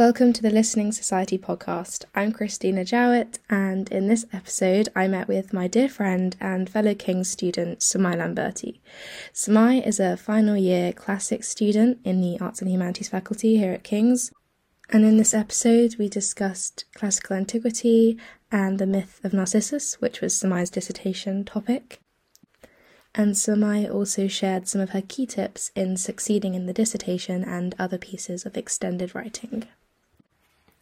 Welcome to the Listening Society podcast. I'm Christina Jowett, and in this episode, I met with my dear friend and fellow King's student, Samai Lamberti. Samai is a final year classics student in the Arts and Humanities faculty here at King's. And in this episode, we discussed classical antiquity and the myth of Narcissus, which was Samai's dissertation topic. And Samai also shared some of her key tips in succeeding in the dissertation and other pieces of extended writing.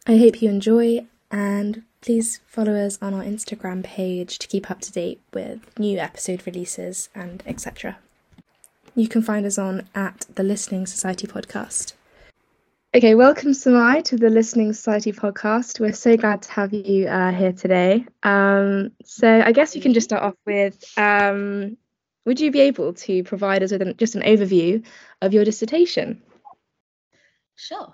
I hope you enjoy, and please follow us on our Instagram page to keep up to date with new episode releases and etc. You can find us on at the Listening Society podcast. Okay, welcome Samai to the Listening Society podcast. We're so glad to have you uh, here today. Um, so I guess we can just start off with, um, would you be able to provide us with an, just an overview of your dissertation? Sure.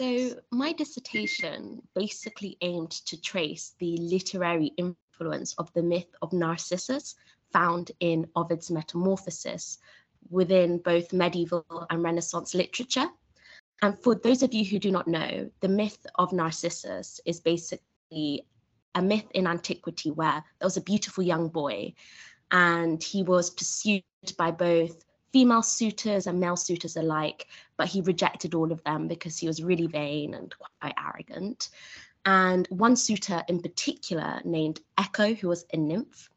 So, my dissertation basically aimed to trace the literary influence of the myth of Narcissus found in Ovid's Metamorphoses within both medieval and Renaissance literature. And for those of you who do not know, the myth of Narcissus is basically a myth in antiquity where there was a beautiful young boy and he was pursued by both female suitors and male suitors alike, but he rejected all of them because he was really vain and quite arrogant. And one suitor in particular, named Echo, who was a nymph,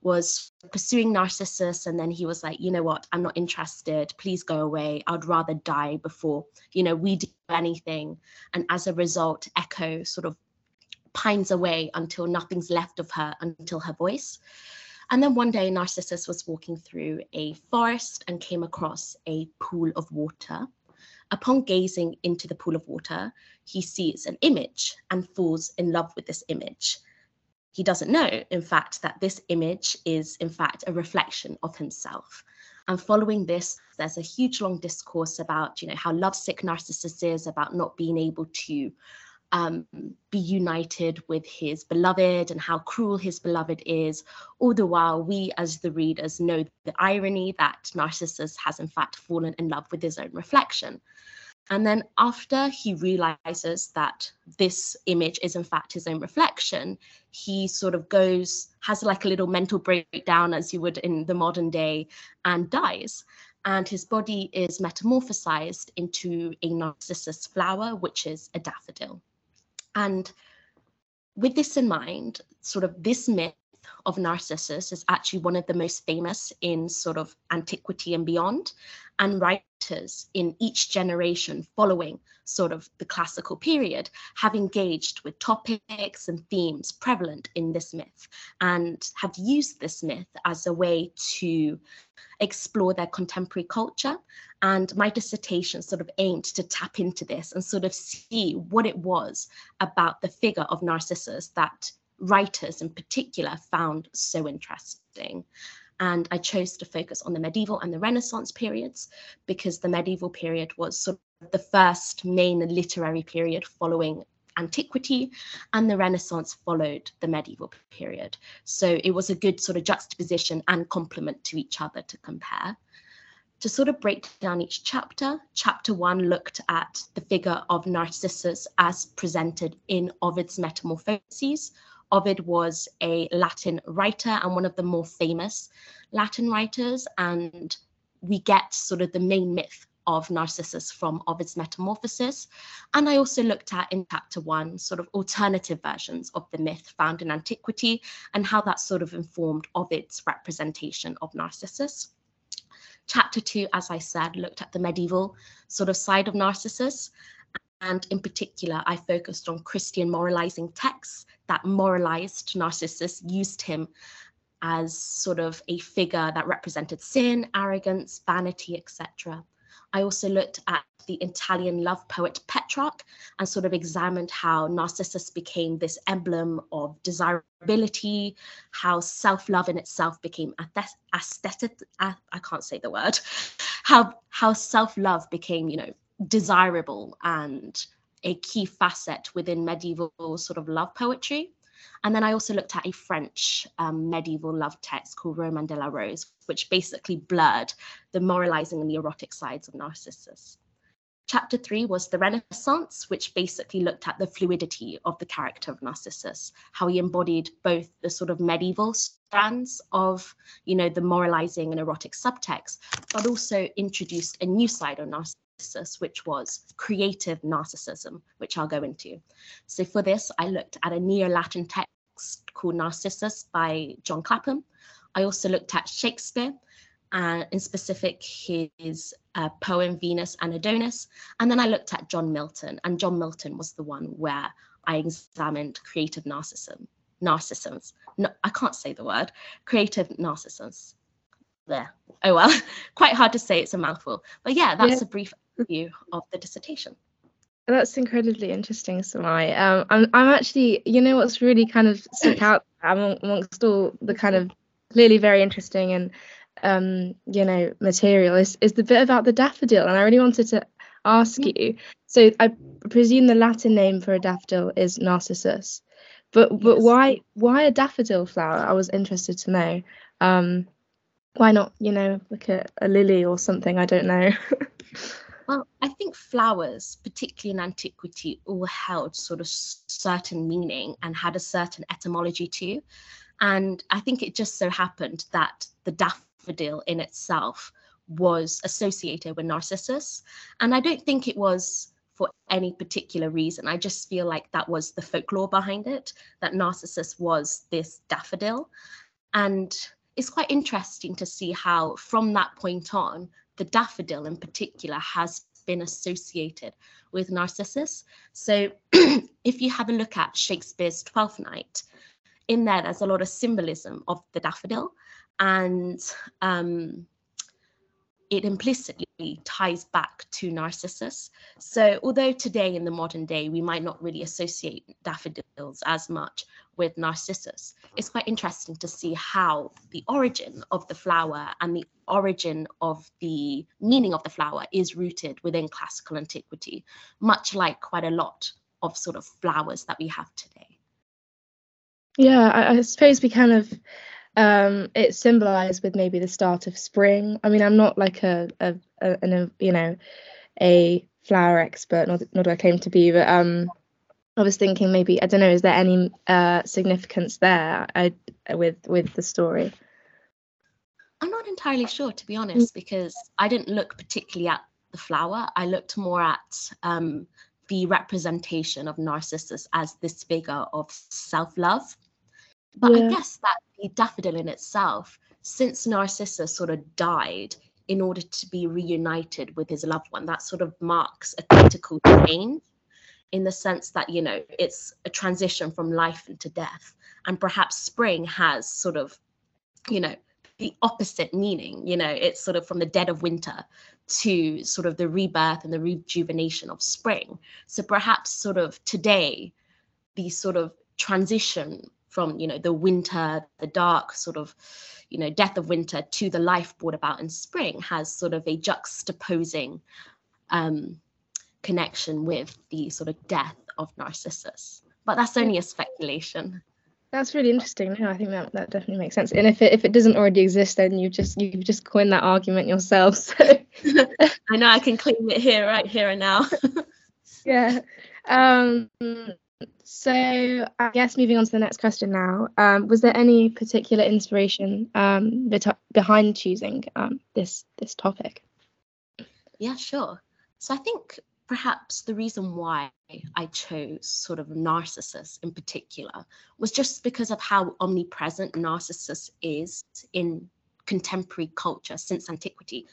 was pursuing Narcissus. And then he was like, you know what, I'm not interested. Please go away. I'd rather die before, you know, we do anything. And as a result, Echo sort of pines away until nothing's left of her, until her voice. And then one day, Narcissus was walking through a forest and came across a pool of water. Upon gazing into the pool of water, he sees an image and falls in love with this image. He doesn't know, in fact, that this image is, in fact, a reflection of himself. And following this, there's a huge long discourse about, you know, how lovesick Narcissus is, about not being able to um, be united with his beloved and how cruel his beloved is. All the while, we as the readers know the irony that Narcissus has in fact fallen in love with his own reflection. And then after he realizes that this image is in fact his own reflection, he sort of goes, has like a little mental breakdown as you would in the modern day, and dies. And his body is metamorphosized into a narcissus flower, which is a daffodil. And with this in mind, sort of this myth of Narcissus is actually one of the most famous in sort of antiquity and beyond. And writers in each generation following sort of the classical period have engaged with topics and themes prevalent in this myth and have used this myth as a way to explore their contemporary culture. And my dissertation sort of aimed to tap into this and sort of see what it was about the figure of Narcissus that writers in particular found so interesting. And I chose to focus on the medieval and the Renaissance periods because the medieval period was sort of the first main literary period following antiquity and the Renaissance followed the medieval period. So it was a good sort of juxtaposition and complement to each other to compare. To sort of break down each chapter, chapter one looked at the figure of Narcissus as presented in Ovid's Metamorphoses. Ovid was a Latin writer and one of the more famous Latin writers, and we get sort of the main myth of Narcissus from Ovid's Metamorphoses. And I also looked at in chapter one sort of alternative versions of the myth found in antiquity and how that sort of informed Ovid's representation of Narcissus. Chapter two, as I said, looked at the medieval sort of side of Narcissus. And in particular, I focused on Christian moralizing texts that moralized Narcissus, used him as sort of a figure that represented sin, arrogance, vanity, etc. I also looked at the Italian love poet Petrarch and sort of examined how Narcissus became this emblem of desirability, how self-love in itself became aesthetic, I can't say the word, how, how self-love became, you know, desirable and a key facet within medieval sort of love poetry. And then I also looked at a French um, medieval love text called Roman de la Rose, which basically blurred the moralizing and the erotic sides of Narcissus. Chapter three was the Renaissance, which basically looked at the fluidity of the character of Narcissus, how he embodied both the sort of medieval strands of, you know, the moralizing and erotic subtext, but also introduced a new side of Narcissus, which was creative narcissism, which I'll go into. So for this, I looked at a Neo-Latin text called Narcissus by John Clapham. I also looked at Shakespeare, uh, in specific his uh, poem Venus and Adonis. And then I looked at John Milton, and John Milton was the one where I examined creative narcissism. Narcissisms. No, I can't say the word. Creative narcissisms. There. Oh well, quite hard to say. It's a mouthful. But yeah, that's yeah. a brief view of the dissertation. That's incredibly interesting, Samai. Um, I'm, I'm actually, you know, what's really kind of stuck out amongst all the kind of clearly very interesting and um, you know, material is is the bit about the daffodil, and I really wanted to ask mm. you. So I presume the Latin name for a daffodil is Narcissus, but yes. but why why a daffodil flower? I was interested to know. Um, why not, you know, look at a lily or something? I don't know. well, I think flowers, particularly in antiquity, all held sort of certain meaning and had a certain etymology too. And I think it just so happened that the daffodil in itself was associated with Narcissus. And I don't think it was for any particular reason. I just feel like that was the folklore behind it, that Narcissus was this daffodil. And it's quite interesting to see how, from that point on, the daffodil in particular has been associated with Narcissus. So if you have a look at Shakespeare's Twelfth Night, in there, there's a lot of symbolism of the daffodil and um, it implicitly ties back to Narcissus. So, although today in the modern day we might not really associate daffodils as much with Narcissus, it's quite interesting to see how the origin of the flower and the origin of the meaning of the flower is rooted within classical antiquity, much like quite a lot of sort of flowers that we have today. Yeah, I, I suppose we kind of um, it's symbolized with maybe the start of spring. I mean, I'm not like a, a, a, a you know a flower expert, not not do I claim to be, but um, I was thinking maybe I don't know, is there any uh, significance there I, with with the story? I'm not entirely sure, to be honest, because I didn't look particularly at the flower. I looked more at um, the representation of Narcissus as this figure of self-love. But yeah. I guess that the daffodil in itself, since Narcissus sort of died in order to be reunited with his loved one, that sort of marks a critical change in the sense that, you know, it's a transition from life into death. And perhaps spring has sort of, you know, the opposite meaning, you know, it's sort of from the dead of winter to sort of the rebirth and the rejuvenation of spring. So perhaps sort of today, the sort of transition from you know the winter the dark sort of you know death of winter to the life brought about in spring has sort of a juxtaposing um, connection with the sort of death of narcissus. But that's only a speculation. That's really interesting. No i think that, that definitely makes sense. And if it if it doesn't already exist then you just you've just coined that argument yourself so. I know i can claim it here right here and now. Yeah. Um so I guess moving on to the next question now, um, was there any particular inspiration um, behind choosing um, this this topic? Yeah, sure. So I think perhaps the reason why I chose sort of Narcissus in particular was just because of how omnipresent Narcissus is in contemporary culture since antiquity.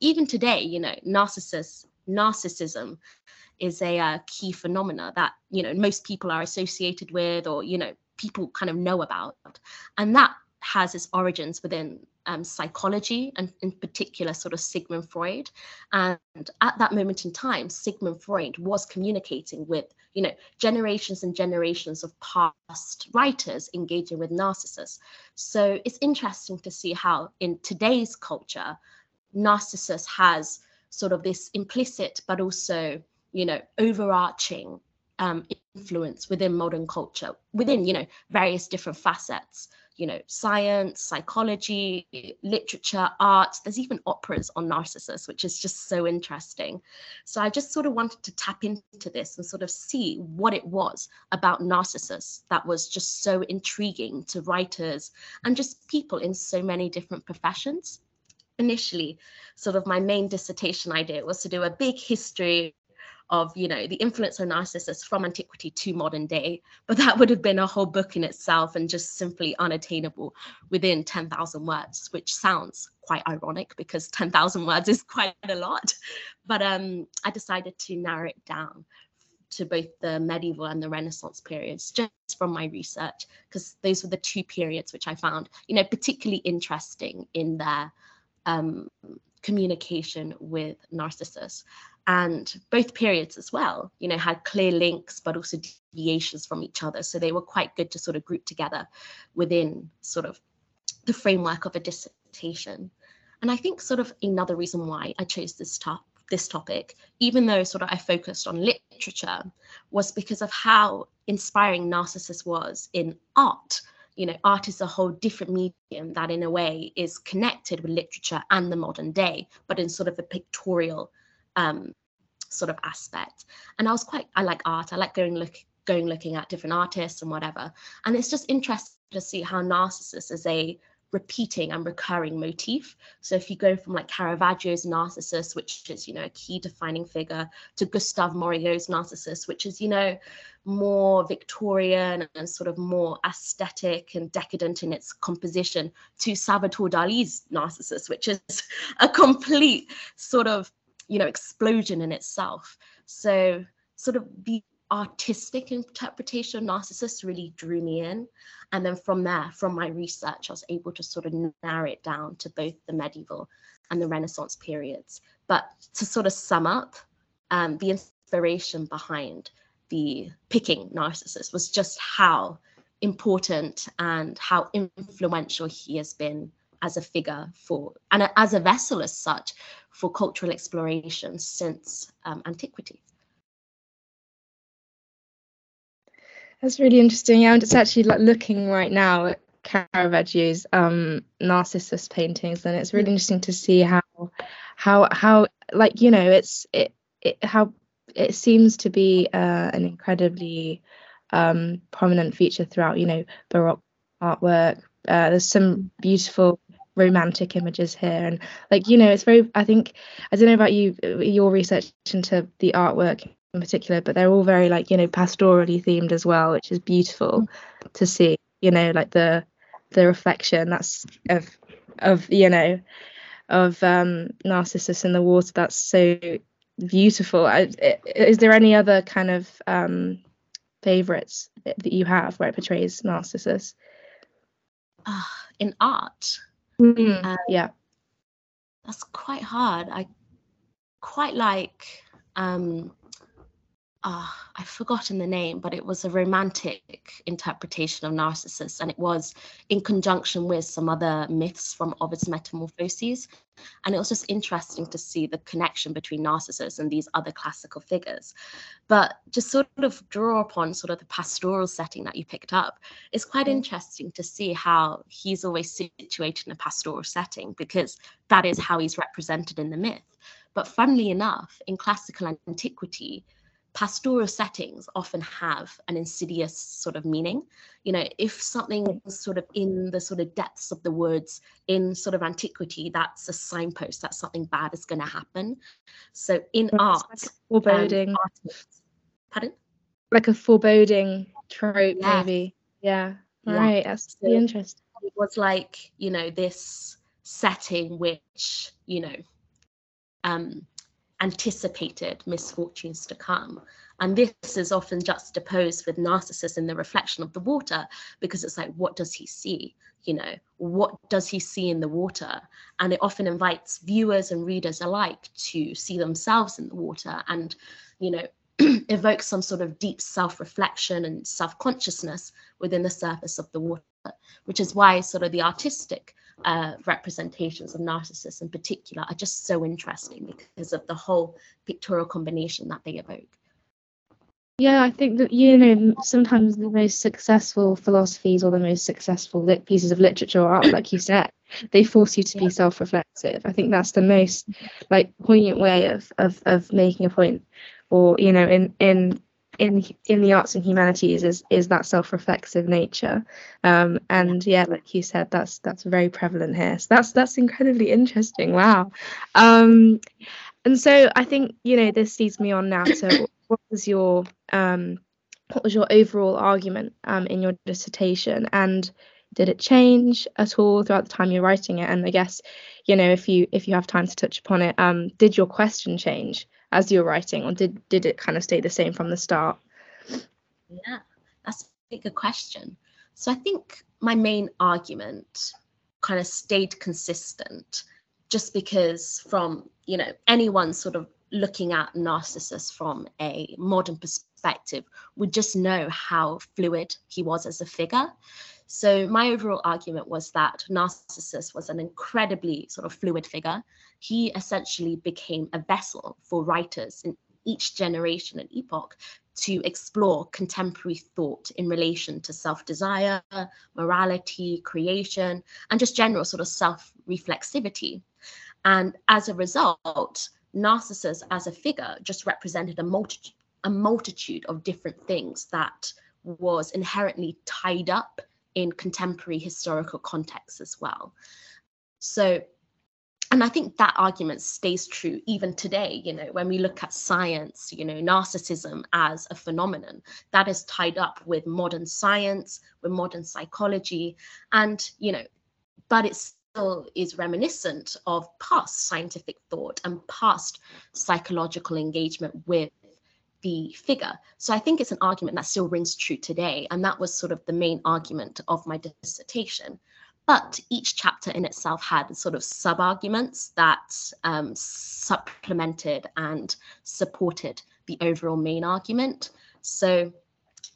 Even today, you know, Narcissus, narcissism is a uh, key phenomena that you know most people are associated with or you know people kind of know about. And that has its origins within um, psychology and in particular sort of sigmund freud. And at that moment in time sigmund freud was communicating with you know generations and generations of past writers engaging with narcissus so it's interesting to see how in today's culture narcissus has sort of this implicit but also you know, overarching um, influence within modern culture, within, you know, various different facets you know, science, psychology, literature, art. There's even operas on Narcissus, which is just so interesting. So I just sort of wanted to tap into this and sort of see what it was about Narcissus that was just so intriguing to writers and just people in so many different professions initially sort of my main dissertation idea was to do a big history of you know the influence of narcissus from antiquity to modern day. But that would have been a whole book in itself and just simply unattainable within 10,000 words which sounds quite ironic because 10,000 words is quite a lot. But um i decided to narrow it down to both the medieval and the renaissance periods just from my research because those were the two periods which i found you know particularly interesting in their um, communication with narcissus and both periods as well you know had clear links but also deviations from each other. So they were quite good to sort of group together within sort of the framework of a dissertation. And i think sort of another reason why i chose this top this topic even though sort of i focused on literature was because of how inspiring narcissus was in art you know art is a whole different medium that in a way is connected with literature and the modern day but in sort of a pictorial um, sort of aspect. And I was quite, I like art. I like going look going looking at different artists and whatever. And it's just interesting to see how Narcissus is a repeating and recurring motif. So if you go from like Caravaggio's Narcissus, which is, you know, a key defining figure, to Gustave Moreau's Narcissus, which is, you know, more Victorian and sort of more aesthetic and decadent in its composition, to Salvador Dali's Narcissus, which is a complete sort of you know explosion in itself so sort of the artistic interpretation of narcissus really drew me in and then from there from my research i was able to sort of narrow it down to both the medieval and the renaissance periods but to sort of sum up um, the inspiration behind the picking narcissus was just how important and how influential he has been as a figure for and as a vessel as such for cultural exploration since um, antiquity. That's really interesting. Yeah, I'm just actually like looking right now at Caravaggio's um, Narcissus paintings, and it's really mm. interesting to see how, how, how, like you know, it's it, it how it seems to be uh, an incredibly um, prominent feature throughout, you know, Baroque artwork. Uh, there's some beautiful romantic images here and like you know it's very i think i don't know about you your research into the artwork in particular but they're all very like you know pastorally themed as well which is beautiful to see you know like the the reflection that's of of you know of um narcissus in the water that's so beautiful I, is there any other kind of um favorites that you have where it portrays narcissus uh, in art Mm, um, yeah. That's quite hard. I quite like um uh, I've forgotten the name, but it was a romantic interpretation of Narcissus, and it was in conjunction with some other myths from Ovid's Metamorphoses. And it was just interesting to see the connection between Narcissus and these other classical figures. But just sort of draw upon sort of the pastoral setting that you picked up, it's quite mm. interesting to see how he's always situated in a pastoral setting because that is how he's represented in the myth. But funnily enough, in classical antiquity, pastoral settings often have an insidious sort of meaning. You know, if something is sort of in the sort of depths of the woods in sort of antiquity, that's a signpost that something bad is going to happen. So in art, like foreboding. Um, artists, pardon? Like a foreboding trope, yes. maybe. Yeah. yeah. Right. That's so really interesting. It was like, you know, this setting which, you know, um, anticipated misfortunes to come. And this is often juxtaposed with Narcissus in the reflection of the water, because it's like, what does he see? You know, what does he see in the water? And it often invites viewers and readers alike to see themselves in the water and, you know, evoke some sort of deep self reflection and self consciousness within the surface of the water, which is why sort of the artistic uh, representations of narcissists in particular are just so interesting because of the whole pictorial combination that they evoke. Yeah, I think that you know sometimes the most successful philosophies or the most successful lit- pieces of literature are, like you said, they force you to be self-reflexive. I think that's the most like poignant way of of of making a point, or you know, in in in in the arts and humanities is is that self-reflexive nature. Um and yeah like you said that's that's very prevalent here. So that's that's incredibly interesting. Wow. Um and so i think you know this leads me on now to what was your um, what was your overall argument um, in your dissertation, and did it change at all throughout the time you're writing it? And I guess, you know, if you if you have time to touch upon it, um, did your question change as you're writing, or did did it kind of stay the same from the start? Yeah, that's a good question. So I think my main argument kind of stayed consistent just because from you know anyone sort of looking at Narcissus from a modern perspective would just know how fluid he was as a figure. So my overall argument was that Narcissus was an incredibly sort of fluid figure. He essentially became a vessel for writers in each generation and epoch to explore contemporary thought in relation to self desire, morality, creation, and just general sort of self reflexivity. And as a result, Narcissus as a figure just represented a multitude a multitude of different things that was inherently tied up in contemporary historical contexts as well. So and I think that argument stays true even today. You know, when we look at science, you know, narcissism as a phenomenon that is tied up with modern science, with modern psychology, and you know, but it still is reminiscent of past scientific thought and past psychological engagement with the figure. So I think it's an argument that still rings true today. And that was sort of the main argument of my dissertation. But each chapter in itself had sort of sub arguments that um, supplemented and supported the overall main argument. So,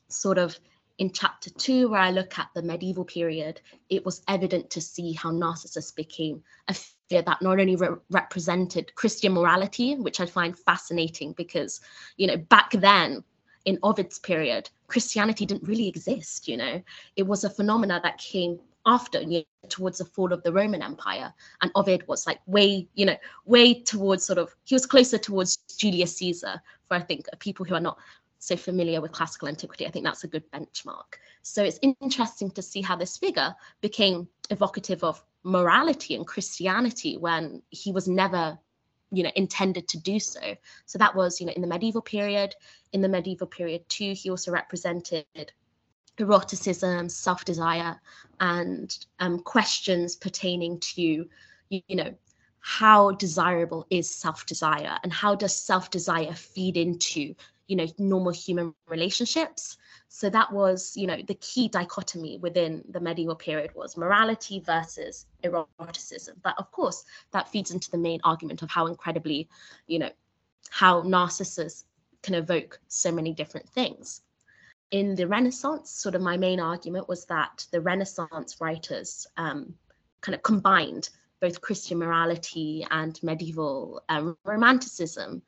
sort of in chapter two, where I look at the medieval period, it was evident to see how Narcissus became a figure that not only re- represented Christian morality, which I find fascinating because, you know, back then in Ovid's period, Christianity didn't really exist, you know, it was a phenomena that came after you know, towards the fall of the Roman Empire. And Ovid was like way, you know, way towards sort of, he was closer towards Julius Caesar for I think people who are not so familiar with classical antiquity, I think that's a good benchmark. So it's interesting to see how this figure became evocative of morality and Christianity when he was never you know intended to do so so that was you know in the medieval period in the medieval period too he also represented eroticism self-desire and um, questions pertaining to you, you know how desirable is self-desire and how does self-desire feed into you know normal human relationships? So that was you know the key dichotomy within the medieval period was morality versus eroticism. But of course that feeds into the main argument of how incredibly you know how narcissists can evoke so many different things in the renaissance sort of my main argument was that the renaissance writers um, kind of combined both christian morality and medieval um, romanticism.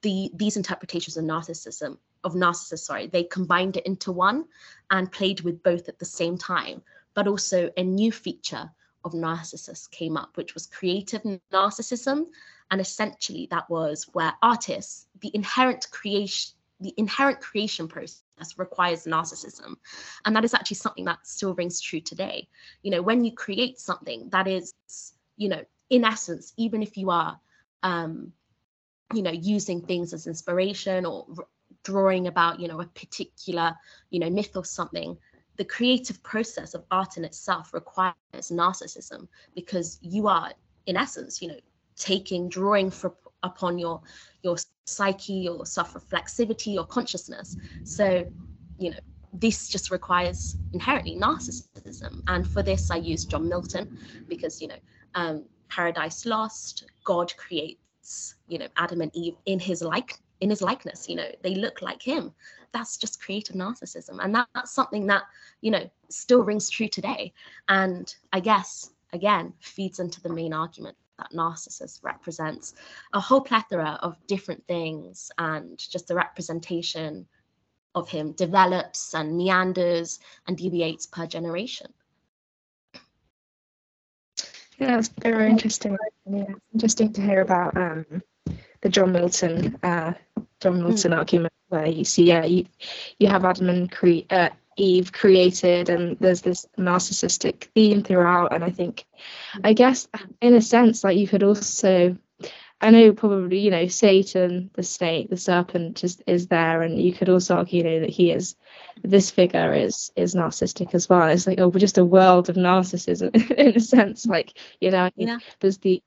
The these interpretations of narcissism of narcissism sorry they combined it into one and played with both at the same time. But also a new feature of narcissus came up which was creative narcissism. And essentially that was where artists the inherent creation the inherent creation process requires narcissism. And that is actually something that still rings true today. You know when you create something that is you know in essence even if you are um you know using things as inspiration or r- drawing about you know a particular you know myth or something the creative process of art in itself requires narcissism because you are in essence you know taking drawing for, upon your your psyche your self-reflexivity your consciousness. So you know this just requires inherently narcissism. And for this i use john milton because you know um, paradise lost god creates you know adam and eve in his like in his likeness you know they look like him. That's just creative narcissism. And that, that's something that you know still rings true today. And i guess again feeds into the main argument that narcissus represents a whole plethora of different things and just the representation of him develops and meanders and deviates per generation. Yeah, that's very interesting. Yeah, interesting to hear about um, the John Milton uh, John. Milton mm. argument where you see, yeah, you you have Adam and cre- uh, Eve created, and there's this narcissistic theme throughout. And I think, I guess, in a sense, like you could also I know probably, you know, Satan, the snake, the serpent just is there. And you could also argue, you know, that he is this figure is is narcissistic as well. It's like, oh, we're just a world of narcissism in a sense. Like, you know, yeah. there's the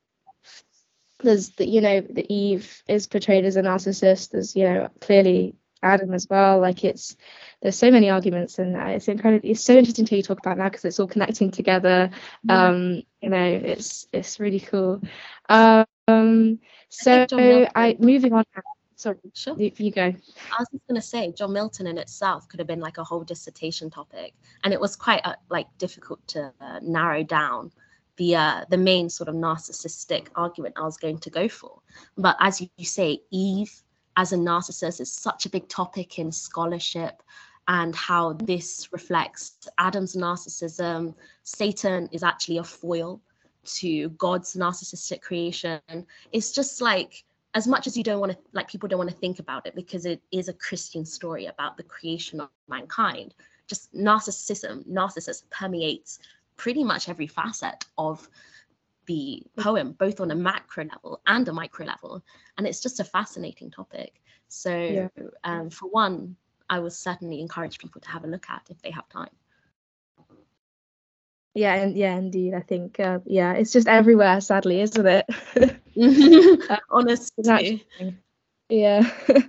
there's the you know, the Eve is portrayed as a narcissist. There's, you know, clearly Adam as well. Like it's there's so many arguments and it's incredibly it's so interesting to you talk about now because it's all connecting together. Yeah. Um, you know, it's it's really cool. Um so I, moving on. Sorry, sure. You, go. I was just gonna say, John Milton in itself could have been like a whole dissertation topic, and it was quite uh, like difficult to uh, narrow down the uh, the main sort of narcissistic argument I was going to go for. But as you say, Eve as a narcissist is such a big topic in scholarship and how this reflects Adam's narcissism. Satan is actually a foil to God's narcissistic creation. It's just like as much as you don't want to like people don't want to think about it because it is a Christian story about the creation of mankind. Just narcissism, narcissism permeates pretty much every facet of the poem, both on a macro level and a micro level. And it's just a fascinating topic. So, yeah. um, for one, I would certainly encourage people to have a look at if they have time. Yeah and yeah indeed. I think uh, yeah it's just everywhere sadly isn't it? Uh, honestly. yeah.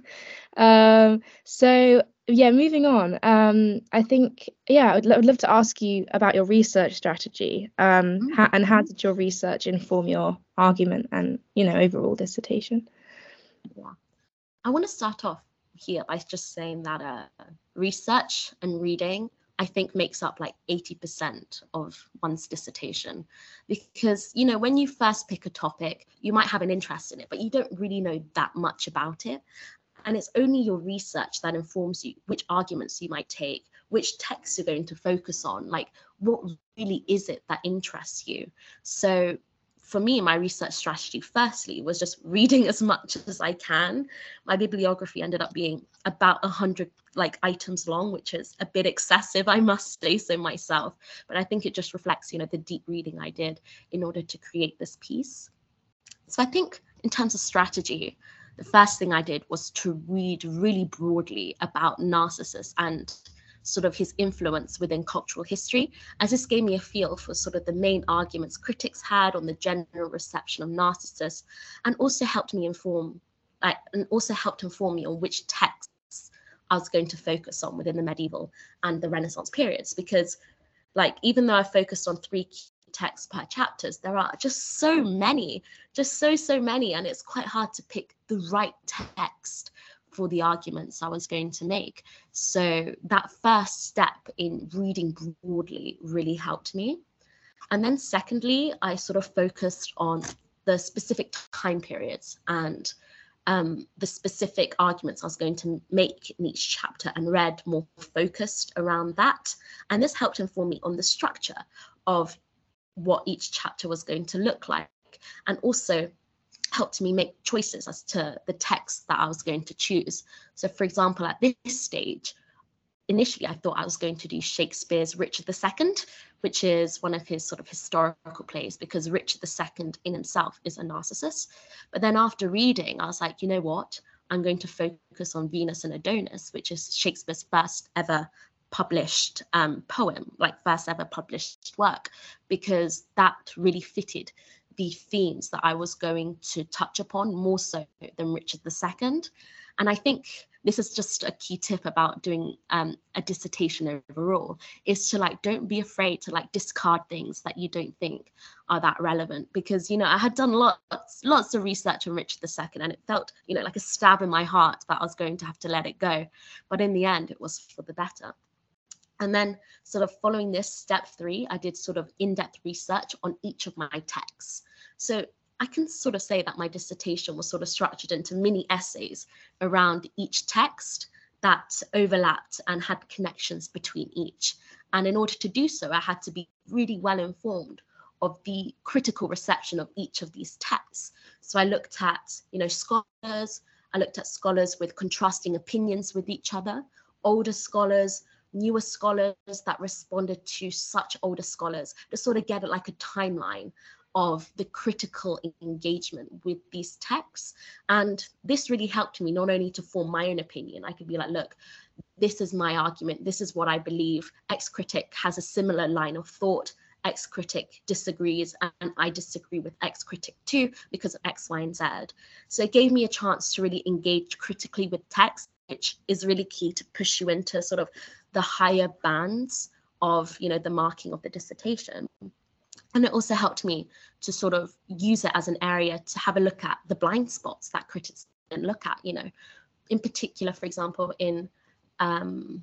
Um so yeah moving on. Um i think yeah i'd, would love to ask you about your research strategy. Um mm-hmm. how, and how did your research inform your argument and you know overall dissertation? Yeah. I want to start off here by just saying that uh, research and reading I think makes up like 80% of one's dissertation. Because, you know, when you first pick a topic, you might have an interest in it, but you don't really know that much about it. And it's only your research that informs you which arguments you might take, which texts you're going to focus on, like what really is it that interests you. So for me, my research strategy, firstly, was just reading as much as I can. My bibliography ended up being about 100 like items long, which is a bit excessive, I must say so myself. But I think it just reflects, you know, the deep reading I did in order to create this piece. So I think in terms of strategy, the first thing I did was to read really broadly about narcissists and sort of his influence within cultural history, as this gave me a feel for sort of the main arguments critics had on the general reception of Narcissus, and also helped me inform, like, and also helped inform me on which texts I was going to focus on within the medieval and the Renaissance periods, because, like, even though I focused on three texts per chapters there are just so many just so so many and it's quite hard to pick the right text for the arguments I was going to make. So that first step in reading broadly really helped me. And then, secondly, I sort of focused on the specific time periods and um, the specific arguments I was going to make in each chapter and read more focused around that. And this helped inform me on the structure of what each chapter was going to look like. And also helped me make choices as to the text that I was going to choose. So, for example, at this stage, initially I thought I was going to do Shakespeare's Richard II, which is one of his sort of historical plays, because Richard II in himself is a narcissist. But then after reading, I was like, you know what? I'm going to focus on Venus and Adonis, which is Shakespeare's first ever published um, poem, like first ever published work, because that really fitted the themes that I was going to touch upon more so than Richard II. And I think this is just a key tip about doing um, a dissertation overall is to like don't be afraid to like discard things that you don't think are that relevant. Because you know i had done lots lots of research on richard ii and it felt you know like a stab in my heart that i was going to have to let it go. But in the end it was for the better and then, sort of following this step three, I did sort of in depth research on each of my texts. So I can sort of say that my dissertation was sort of structured into mini essays around each text that overlapped and had connections between each. And in order to do so, I had to be really well informed of the critical reception of each of these texts. So I looked at, you know, scholars, I looked at scholars with contrasting opinions with each other, older scholars, newer scholars that responded to such older scholars to sort of get like a timeline of the critical engagement with these texts. And this really helped me not only to form my own opinion, I could be like, look, this is my argument, this is what I believe. X critic has a similar line of thought. X critic disagrees, and I disagree with X critic too because of X, Y, and Z. So it gave me a chance to really engage critically with text, which is really key to push you into sort of the higher bands of you know the marking of the dissertation. And it also helped me to sort of use it as an area to have a look at the blind spots that critics didn't look at you know. In particular for example in um,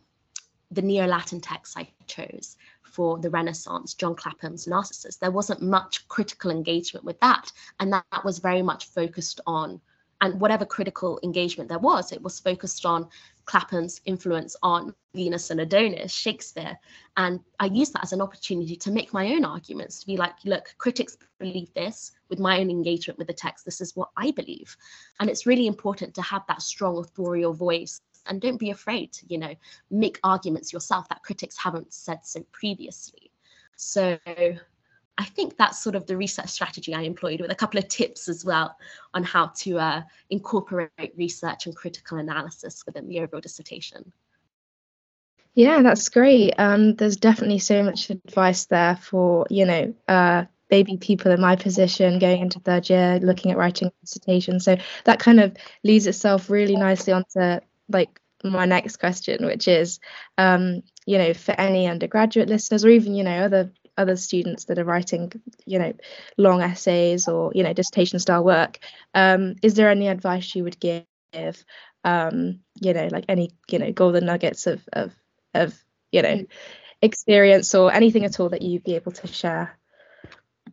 the neo-latin text i chose for the renaissance john clapham's narcissus there wasn't much critical engagement with that. And that, that was very much focused on and whatever critical engagement there was, it was focused on Clapham's influence on Venus and Adonis, Shakespeare. And I used that as an opportunity to make my own arguments, to be like, look, critics believe this with my own engagement with the text. This is what I believe. And it's really important to have that strong authorial voice. And don't be afraid to, you know, make arguments yourself that critics haven't said so previously. So I think that's sort of the research strategy I employed with a couple of tips as well on how to uh, incorporate research and critical analysis within the overall dissertation. Yeah, that's great. Um, there's definitely so much advice there for, you know, uh, maybe people in my position going into third year looking at writing dissertation. So that kind of leads itself really nicely onto like my next question, which is, um, you know, for any undergraduate listeners or even, you know, other other students that are writing you know long essays or you know dissertation style work um, is there any advice you would give um, you know like any you know golden nuggets of of of you know experience or anything at all that you'd be able to share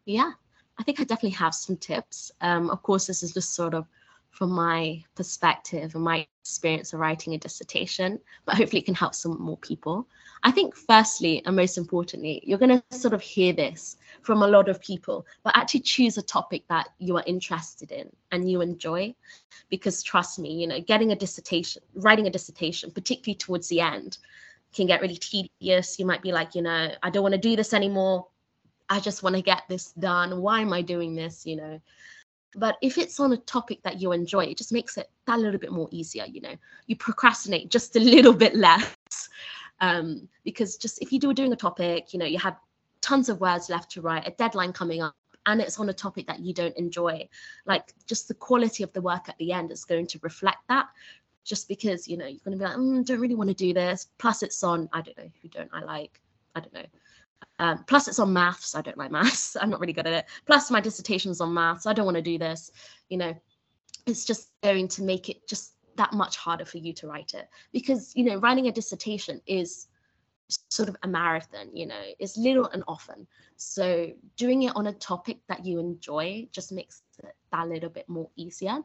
yeah i think i definitely have some tips um, of course this is just sort of from my perspective and my experience of writing a dissertation, but hopefully it can help some more people. I think, firstly, and most importantly, you're going to sort of hear this from a lot of people, but actually choose a topic that you are interested in and you enjoy. Because trust me, you know, getting a dissertation, writing a dissertation, particularly towards the end, can get really tedious. You might be like, you know, I don't want to do this anymore. I just want to get this done. Why am I doing this? You know, but if it's on a topic that you enjoy, it just makes it that little bit more easier, you know. You procrastinate just a little bit less. Um, because just if you do doing a topic, you know, you have tons of words left to write, a deadline coming up, and it's on a topic that you don't enjoy, like just the quality of the work at the end is going to reflect that. Just because you know you're going to be like, mm, don't really want to do this. Plus, it's on I don't know who don't I like. I don't know um, plus, it's on maths. I don't like maths. I'm not really good at it. Plus, my dissertation's on maths. I don't want to do this. You know, it's just going to make it just that much harder for you to write it. Because you know writing a dissertation is sort of a marathon you know it's little and often. So doing it on a topic that you enjoy just makes it that little bit more easier.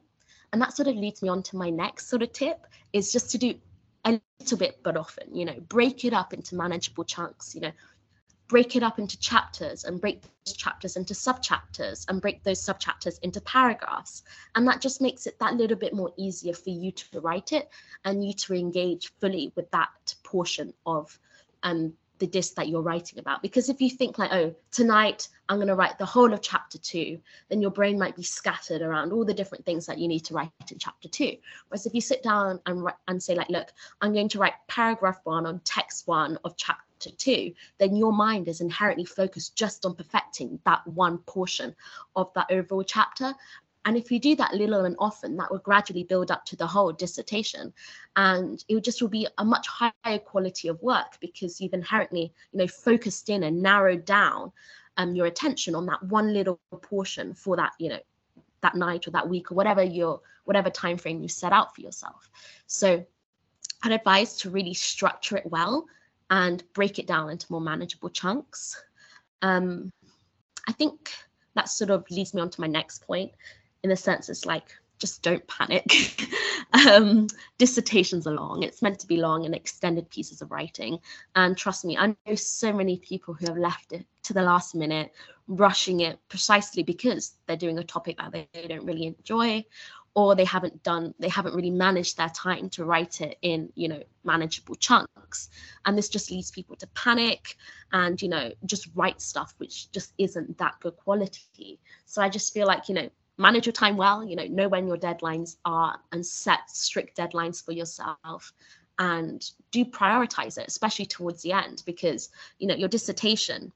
And that sort of leads me on to my next sort of tip is just to do a little bit but often you know break it up into manageable chunks you know break it up into chapters and break those chapters into subchapters and break those subchapters into paragraphs. And that just makes it that little bit more easier for you to write it and you to engage fully with that portion of um, the disc that you're writing about. Because if you think like, oh, tonight I'm going to write the whole of chapter two, then your brain might be scattered around all the different things that you need to write in chapter two. Whereas if you sit down and, and say like, look, I'm going to write paragraph one on text one of chapter chapter two, then your mind is inherently focused just on perfecting that one portion of that overall chapter. And if you do that little and often, that will gradually build up to the whole dissertation. And it just will be a much higher quality of work because you've inherently, you know, focused in and narrowed down um, your attention on that one little portion for that, you know, that night or that week or whatever your whatever time frame you set out for yourself. So I'd advise to really structure it well and break it down into more manageable chunks. Um, I think that sort of leads me on to my next point in the sense it's like just don't panic Um, dissertations are long. It's meant to be long and extended pieces of writing. And trust me, I know so many people who have left it to the last minute, rushing it precisely because they're doing a topic that they don't really enjoy or they haven't done they haven't really managed their time to write it in you know manageable chunks and this just leads people to panic and you know just write stuff which just isn't that good quality so i just feel like you know manage your time well you know know when your deadlines are and set strict deadlines for yourself and do prioritize it especially towards the end because you know your dissertation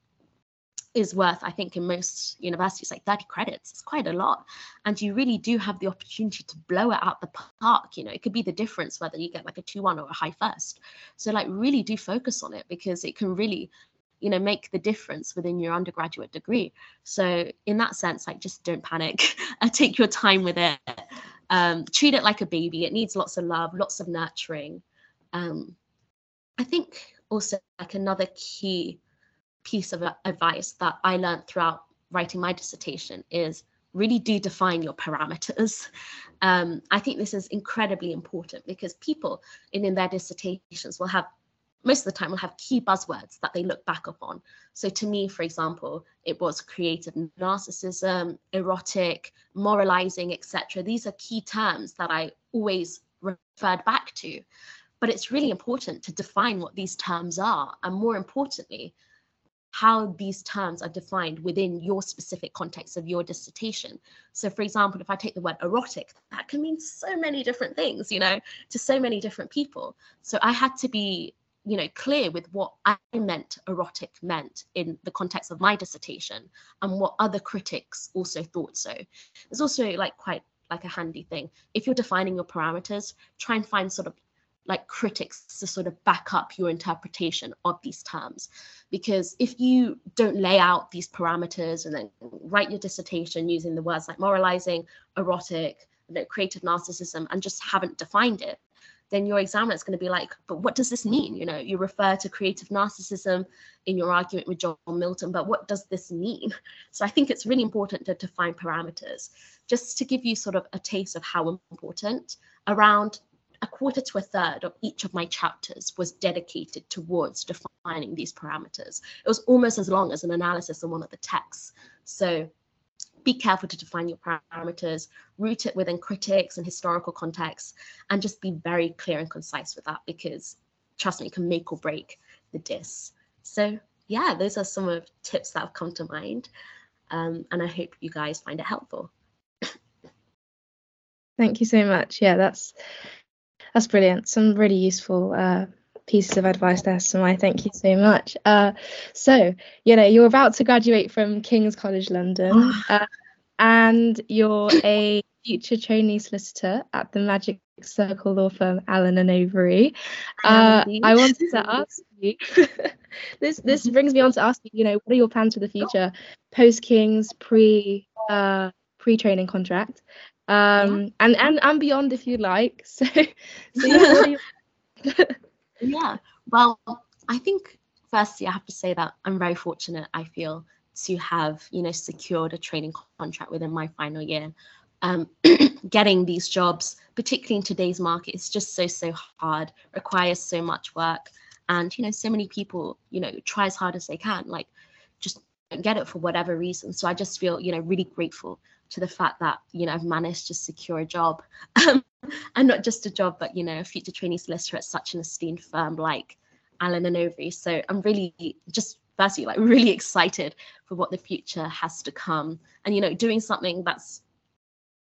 is worth, I think, in most universities, like 30 credits. It's quite a lot. And you really do have the opportunity to blow it out the park. You know, it could be the difference whether you get like a 2 1 or a high first. So, like, really do focus on it because it can really, you know, make the difference within your undergraduate degree. So, in that sense, like, just don't panic. Take your time with it. Um, treat it like a baby. It needs lots of love, lots of nurturing. Um, I think also like another key piece of advice that I learned throughout writing my dissertation is really do define your parameters. Um, I think this is incredibly important because people in, in their dissertations will have most of the time will have key buzzwords that they look back upon. So to me, for example, it was creative narcissism, erotic, moralizing, etc. These are key terms that I always referred back to. But it's really important to define what these terms are, and more importantly, how these terms are defined within your specific context of your dissertation. So, for example, if I take the word erotic, that can mean so many different things, you know, to so many different people. So, I had to be, you know, clear with what I meant erotic meant in the context of my dissertation and what other critics also thought so. There's also like quite like a handy thing. If you're defining your parameters, try and find sort of like critics to sort of back up your interpretation of these terms. Because if you don't lay out these parameters and then write your dissertation using the words like moralizing, erotic, you know, creative narcissism, and just haven't defined it, then your examiner is going to be like, but what does this mean? You know, you refer to creative narcissism in your argument with John Milton, but what does this mean? So I think it's really important to define parameters. Just to give you sort of a taste of how important, around a quarter to a third of each of my chapters was dedicated towards defining these parameters. It was almost as long as an analysis in one of the texts. So be careful to define your parameters, root it within critics and historical contexts, and just be very clear and concise with that because trust me, it can make or break the dis. So yeah, those are some of tips that have come to mind. Um, and I hope you guys find it helpful. Thank you so much. Yeah, that's that's brilliant. Some really useful uh, pieces of advice there, Samai. Thank you so much. Uh, so, you know, you're about to graduate from King's College London, uh, and you're a future trainee solicitor at the Magic Circle law firm Allen and Overy. Uh, I wanted to ask you. this this brings me on to ask you. You know, what are your plans for the future, post King's, pre uh, pre training contract, um yeah. and and and beyond if you like so, so yeah, you... yeah. Well i think firstly i have to say that i'm very fortunate i feel to have you know secured a training contract within my final year. Um, getting these jobs particularly in today's market is just so so hard requires so much work and you know so many people you know try as hard as they can like just get it for whatever reason. So i just feel you know really grateful to the fact that you know I've managed to secure a job, um, and not just a job, but you know a future trainee solicitor at such an esteemed firm like Allen and Overy. So I'm really just firstly like really excited for what the future has to come, and you know doing something that's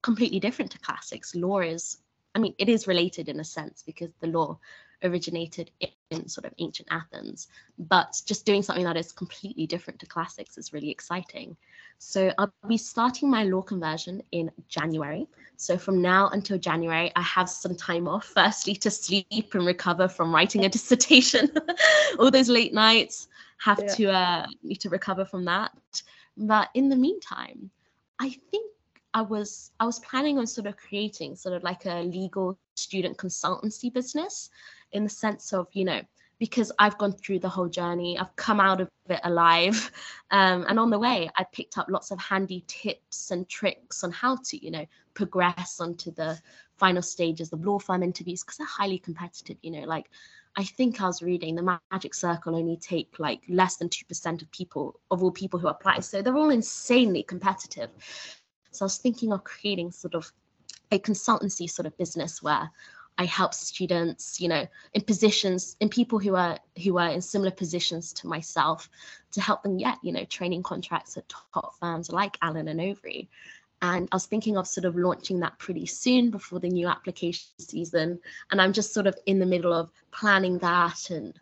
completely different to classics. Law is, I mean, it is related in a sense because the law originated in sort of ancient Athens, but just doing something that is completely different to classics is really exciting. So I'll be starting my law conversion in January. So from now until January, I have some time off, firstly to sleep and recover from writing a dissertation. All those late nights have yeah. to uh, need to recover from that. But in the meantime, I think I was I was planning on sort of creating sort of like a legal student consultancy business in the sense of, you know, because I've gone through the whole journey. I've come out of it alive. Um, and on the way, I picked up lots of handy tips and tricks on how to, you know, progress onto the final stages of law firm interviews because they're highly competitive, you know, like I think I was reading the Magic Circle only take like less than 2% of people, of all people who apply. So they're all insanely competitive. So I was thinking of creating sort of a consultancy sort of business where I help students, you know, in positions, in people who are who are in similar positions to myself, to help them get, you know, training contracts at top firms like Allen and Overy. And I was thinking of sort of launching that pretty soon before the new application season. And I'm just sort of in the middle of planning that and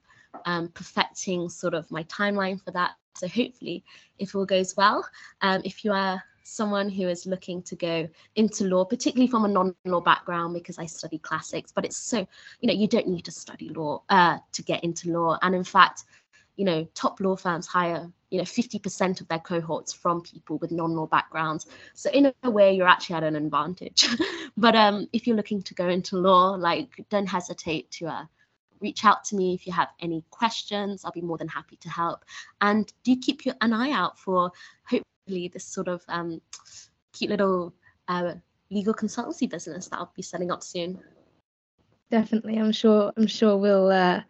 um, perfecting sort of my timeline for that. So hopefully, if all goes well, um, if you are someone who is looking to go into law, particularly from a non-law background, because I study classics, but it's so, you know, you don't need to study law uh, to get into law. And in fact, you know, top law firms hire, you know, 50% of their cohorts from people with non-law backgrounds. So in a way, you're actually at an advantage. but um, if you're looking to go into law, like, don't hesitate to uh, reach out to me if you have any questions. I'll be more than happy to help. And do keep your, an eye out for this sort of um, cute little uh, legal consultancy business that I'll be setting up soon. Definitely, I'm sure. I'm sure we'll uh,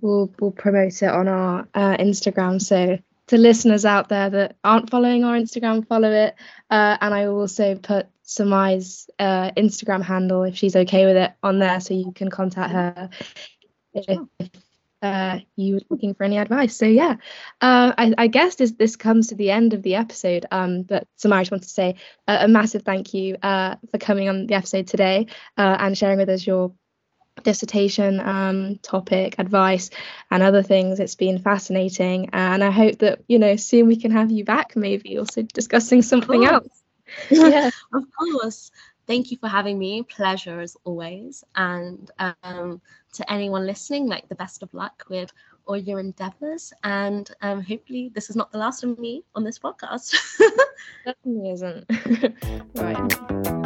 we'll we'll promote it on our uh, Instagram. So to listeners out there that aren't following our Instagram, follow it. Uh, and I will also put Samai's uh, Instagram handle if she's okay with it on there, so you can contact her if uh, you were looking for any advice. So yeah, uh, I, I, guess this this comes to the end of the episode. Um, but Samai, I just want to say a, a massive thank you uh, for coming on the episode today uh, and sharing with us your dissertation um, topic, advice, and other things. It's been fascinating, and I hope that you know soon we can have you back, maybe also discussing something else. yeah, of course. Thank you for having me. Pleasure as always. And um, to anyone listening, like the best of luck with all your endeavors. And um, hopefully, this is not the last of me on this podcast. Definitely isn't. right.